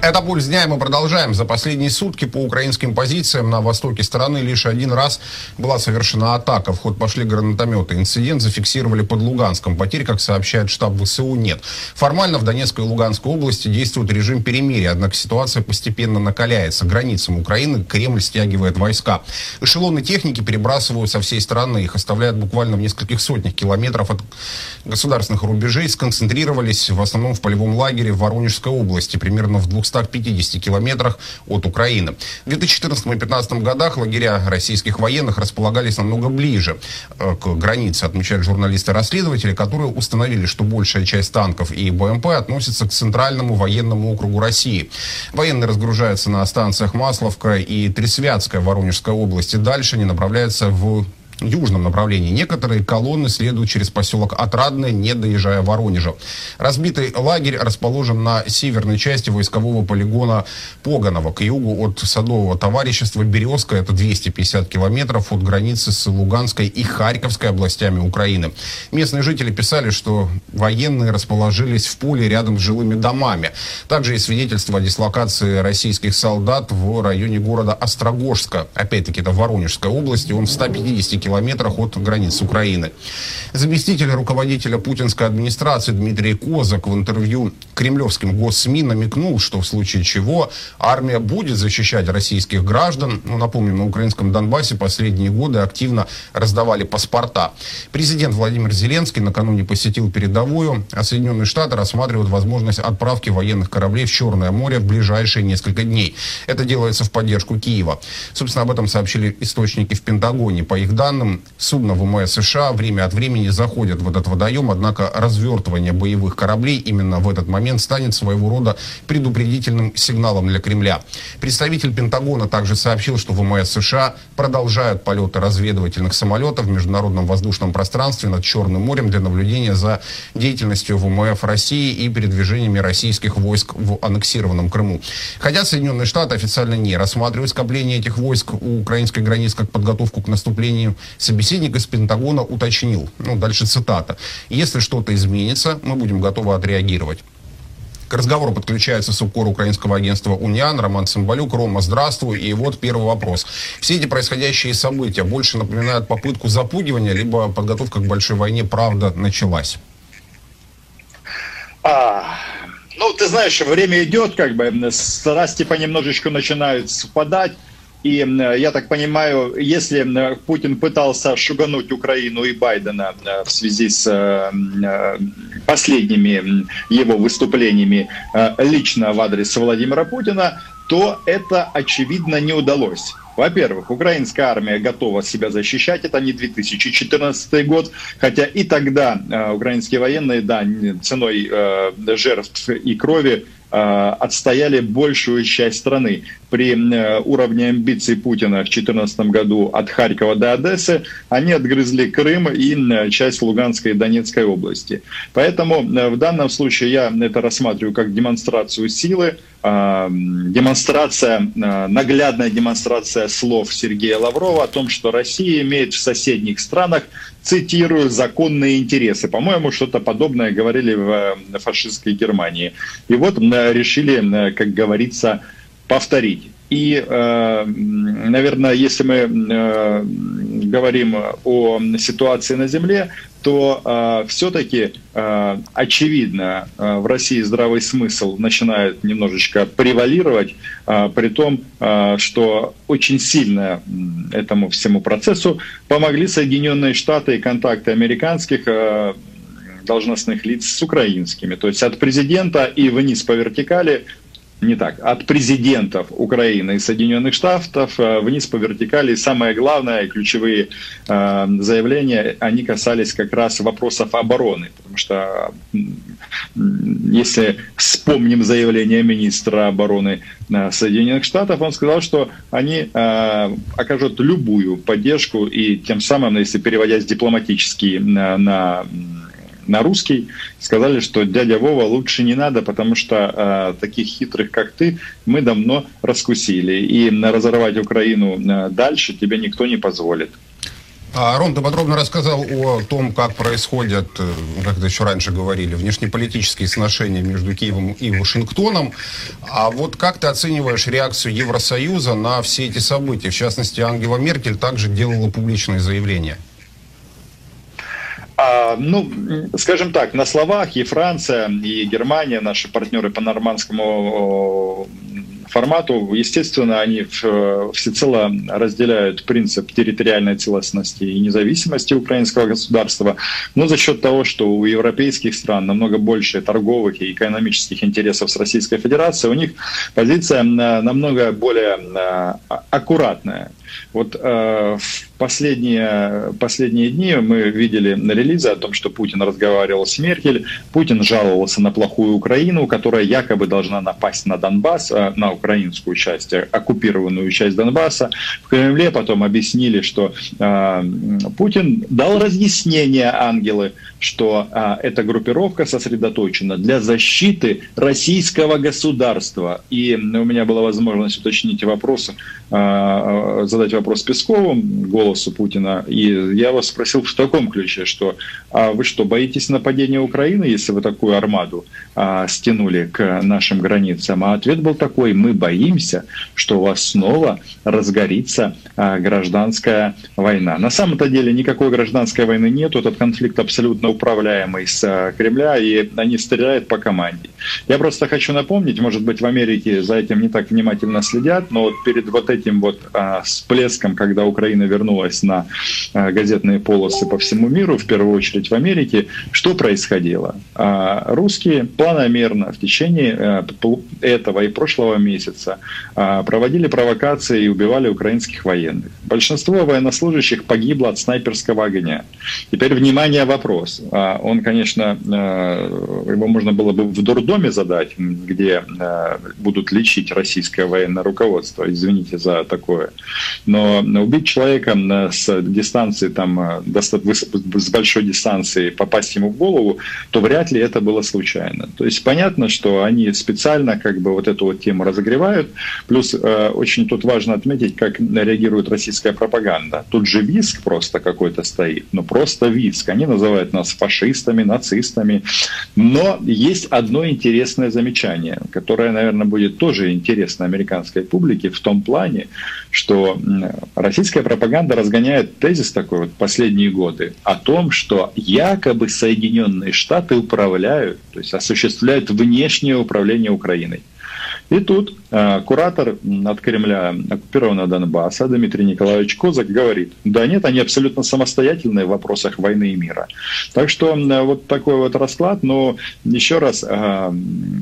Это «Пульс дня», и мы продолжаем. За последние сутки по украинским позициям на востоке страны лишь один раз была совершена атака. В ход пошли гранатометы. Инцидент зафиксировали под Луганском. Потерь, как сообщает штаб ВСУ, нет. Формально в Донецкой и Луганской области действует режим перемирия, однако ситуация постепенно накаляется. Границам Украины Кремль стягивает войска. Эшелоны техники перебрасывают со всей страны. Их оставляют буквально в нескольких сотнях километров от государственных рубежей. Сконцентрировались в основном в полевом лагере в Воронежской области, примерно в 200 250 километрах от Украины. В 2014 и 2015 годах лагеря российских военных располагались намного ближе э, к границе, отмечают журналисты-расследователи, которые установили, что большая часть танков и БМП относится к Центральному военному округу России. Военные разгружаются на станциях Масловка и Тресвятская Воронежской области. Дальше они направляются в южном направлении. Некоторые колонны следуют через поселок Отрадное, не доезжая Воронежа. Разбитый лагерь расположен на северной части войскового полигона Погонова, к югу от Садового товарищества Березка. Это 250 километров от границы с Луганской и Харьковской областями Украины. Местные жители писали, что военные расположились в поле рядом с жилыми домами. Также есть свидетельство о дислокации российских солдат в районе города Острогожска. Опять-таки, это в Воронежской области. Он в 150 километрах километрах от границ Украины. Заместитель руководителя путинской администрации Дмитрий Козак в интервью кремлевским госсми намекнул, что в случае чего армия будет защищать российских граждан. Ну, напомним, на украинском Донбассе последние годы активно раздавали паспорта. Президент Владимир Зеленский накануне посетил передовую, а Соединенные Штаты рассматривают возможность отправки военных кораблей в Черное море в ближайшие несколько дней. Это делается в поддержку Киева. Собственно, об этом сообщили источники в Пентагоне. По их данным, данным, судно ВМС США время от времени заходит в этот водоем, однако развертывание боевых кораблей именно в этот момент станет своего рода предупредительным сигналом для Кремля. Представитель Пентагона также сообщил, что ВМС США продолжают полеты разведывательных самолетов в международном воздушном пространстве над Черным морем для наблюдения за деятельностью ВМФ России и передвижениями российских войск в аннексированном Крыму. Хотя Соединенные Штаты официально не рассматривают скопление этих войск у украинской границы как подготовку к наступлению Собеседник из Пентагона уточнил, ну, дальше цитата, «Если что-то изменится, мы будем готовы отреагировать». К разговору подключается субкор украинского агентства «Униан» Роман Цымбалюк. Рома, здравствуй. И вот первый вопрос. Все эти происходящие события больше напоминают попытку запугивания, либо подготовка к большой войне правда началась? А, ну, ты знаешь, время идет, как бы, страсти понемножечку начинают совпадать. И я так понимаю, если Путин пытался шугануть Украину и Байдена э, в связи с э, э, последними его выступлениями лично в адрес Владимира Путина, то это, очевидно, не удалось. Во-первых, украинская армия готова себя защищать, это не 2014 год, хотя и тогда э, украинские военные, да, ценой э, жертв и крови отстояли большую часть страны. При э, уровне амбиций Путина в 2014 году от Харькова до Одессы они отгрызли Крым и э, часть Луганской и Донецкой области. Поэтому в данном случае я это рассматриваю как демонстрацию силы, демонстрация, наглядная демонстрация слов Сергея Лаврова о том, что Россия имеет в соседних странах, цитирую, законные интересы. По-моему, что-то подобное говорили в фашистской Германии. И вот решили, как говорится, повторить. И, э, наверное, если мы э, говорим о ситуации на Земле, то э, все-таки очевидно в России здравый смысл начинает немножечко превалировать, при том, что очень сильно этому всему процессу помогли Соединенные Штаты и контакты американских должностных лиц с украинскими. То есть от президента и вниз по вертикали не так, от президентов Украины и Соединенных Штатов э, вниз по вертикали. самое главное, ключевые э, заявления, они касались как раз вопросов обороны. Потому что если вспомним заявление министра обороны э, Соединенных Штатов, он сказал, что они окажут любую поддержку и тем самым, если переводя дипломатически на, на на русский, сказали, что дядя Вова лучше не надо, потому что э, таких хитрых, как ты, мы давно раскусили. И разорвать Украину э, дальше тебе никто не позволит. А Ром, ты подробно рассказал о том, как происходят, э, как еще раньше говорили, внешнеполитические сношения между Киевом и Вашингтоном. А вот как ты оцениваешь реакцию Евросоюза на все эти события? В частности, Ангела Меркель также делала публичные заявления. А, ну, скажем так, на словах и Франция, и Германия, наши партнеры по нормандскому формату, естественно, они всецело разделяют принцип территориальной целостности и независимости украинского государства, но за счет того, что у европейских стран намного больше торговых и экономических интересов с Российской Федерацией, у них позиция намного более а, аккуратная. Вот э, в последние, последние дни мы видели на релизе о том, что Путин разговаривал с Меркель, Путин жаловался на плохую Украину, которая якобы должна напасть на Донбасс, э, на украинскую часть, оккупированную часть Донбасса. В Кремле потом объяснили, что э, Путин дал разъяснение Ангелы, что э, эта группировка сосредоточена для защиты российского государства. И у меня была возможность уточнить вопросы, э, задать вопрос Пескову, голосу Путина, и я вас спросил в таком ключе, что а вы что, боитесь нападения Украины, если вы такую армаду а, стянули к нашим границам? А ответ был такой, мы боимся, что у вас снова разгорится а, гражданская война. На самом-то деле никакой гражданской войны нет, этот конфликт абсолютно управляемый с а, Кремля, и они стреляют по команде. Я просто хочу напомнить, может быть, в Америке за этим не так внимательно следят, но вот перед вот этим вот а, всплеском, когда Украина вернулась на а, газетные полосы по всему миру, в первую очередь в Америке, что происходило? А, русские планомерно в течение а, этого и прошлого месяца а, проводили провокации и убивали украинских военных. Большинство военнослужащих погибло от снайперского огня. Теперь, внимание, вопрос. А, он, конечно, а, его можно было бы в дурдоме задать, где будут лечить российское военное руководство. Извините за такое. Но убить человека с дистанции, там, с большой дистанции, попасть ему в голову, то вряд ли это было случайно. То есть понятно, что они специально как бы вот эту вот тему разогревают. Плюс очень тут важно отметить, как реагирует российская пропаганда. Тут же виск просто какой-то стоит, ну просто виск. Они называют нас фашистами, нацистами. Но есть одно интересное замечание, которое, наверное, будет тоже интересно американской публике в том плане, что российская пропаганда разгоняет тезис такой вот последние годы о том, что якобы Соединенные Штаты управляют, то есть осуществляют внешнее управление Украиной. И тут э, куратор от Кремля оккупированного Донбасса Дмитрий Николаевич Козак говорит, да нет, они абсолютно самостоятельные в вопросах войны и мира. Так что э, вот такой вот расклад, но еще раз, э,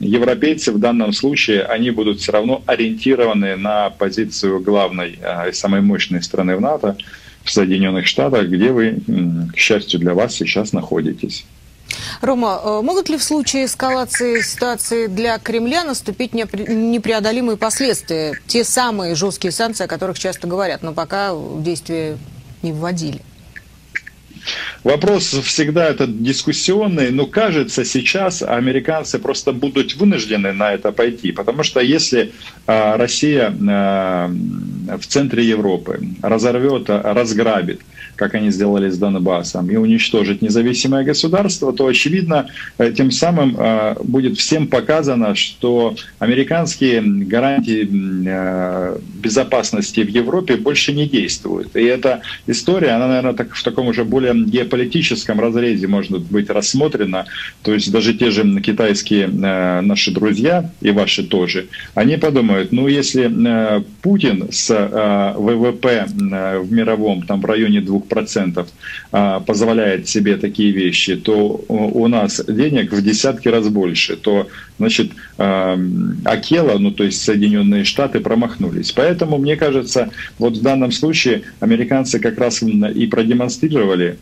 европейцы в данном случае, они будут все равно ориентированы на позицию главной э, и самой мощной страны в НАТО, в Соединенных Штатах, где вы, к счастью для вас, сейчас находитесь. Рома, э, могут ли в случае эскалации ситуации для Кремля наступить непреодолимые последствия? Те самые жесткие санкции, о которых часто говорят, но пока в действие не вводили. Вопрос всегда этот дискуссионный, но кажется, сейчас американцы просто будут вынуждены на это пойти, потому что если э, Россия э, в центре Европы разорвет, разграбит, как они сделали с Донбассом, и уничтожить независимое государство, то, очевидно, э, тем самым э, будет всем показано, что американские гарантии э, безопасности в Европе больше не действуют. И эта история, она, наверное, так, в таком уже более геополитическом разрезе может быть рассмотрена. То есть даже те же китайские наши друзья, и ваши тоже, они подумают, ну, если Путин с ВВП в мировом там в районе 2 2% а, позволяет себе такие вещи, то у нас денег в десятки раз больше, то, значит, Акела, ну, то есть Соединенные Штаты, промахнулись. Поэтому, мне кажется, вот в данном случае американцы как раз и продемонстрировали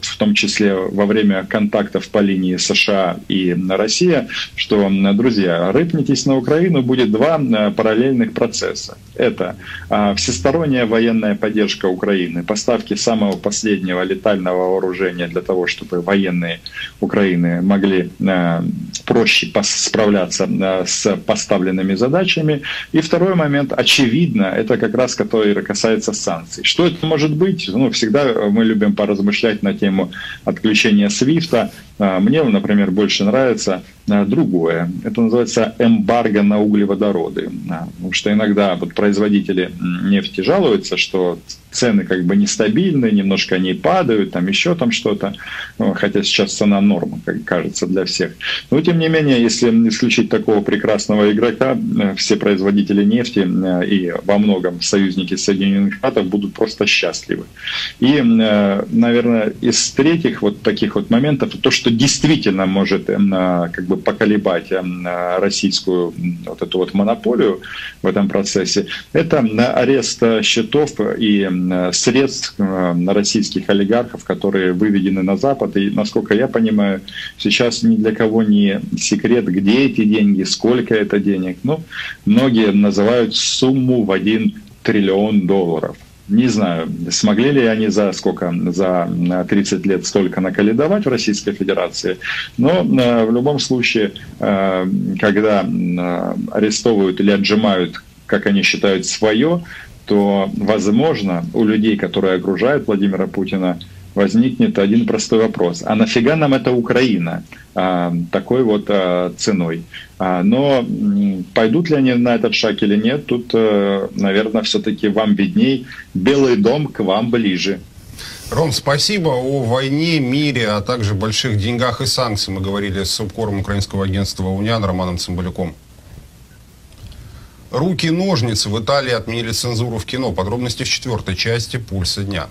в том числе во время контактов по линии США и Россия, что, друзья, рыпнитесь на Украину, будет два э, параллельных процесса. Это а, всесторонняя военная поддержка Украины, поставки самого последнего летального вооружения для того, чтобы военные Украины могли а, проще справляться с поставленными задачами. И второй момент, очевидно, это как раз который касается санкций. Что это может быть? Ну, всегда мы любим поразмышлять на тему отключения Свифта. А, мне, например, больше нравится а, другое. Это называется эмбарго на углеводороды. А, потому что иногда вот производители нефти жалуются, что цены как бы нестабильны, немножко они падают, там еще там что-то. Ну, хотя сейчас цена норма, как кажется, для всех. Но тем не менее, если исключить такого прекрасного игрока, э, все производители нефти э, и во многом союзники Соединенных Штатов будут просто счастливы. И, э, наверное, из третьих вот таких вот моментов, то, что действительно может как бы поколебать российскую вот эту вот монополию в этом процессе, это арест счетов и средств российских олигархов, которые выведены на Запад. И, насколько я понимаю, сейчас ни для кого не секрет, где эти деньги, сколько это денег. Ну, многие называют сумму в один триллион долларов. Не знаю, смогли ли они за сколько, за 30 лет столько наколедовать в Российской Федерации, но э, в любом случае, э, когда э, арестовывают или отжимают, как они считают, свое, то, возможно, у людей, которые окружают Владимира Путина, возникнет один простой вопрос. А нафига нам эта Украина а, такой вот а, ценой? А, но пойдут ли они на этот шаг или нет, тут, а, наверное, все-таки вам видней. Белый дом к вам ближе. Ром, спасибо. О войне, мире, а также больших деньгах и санкциях мы говорили с субкором украинского агентства «Униан» Романом Цымбалюком. Руки-ножницы в Италии отменили цензуру в кино. Подробности в четвертой части «Пульса дня».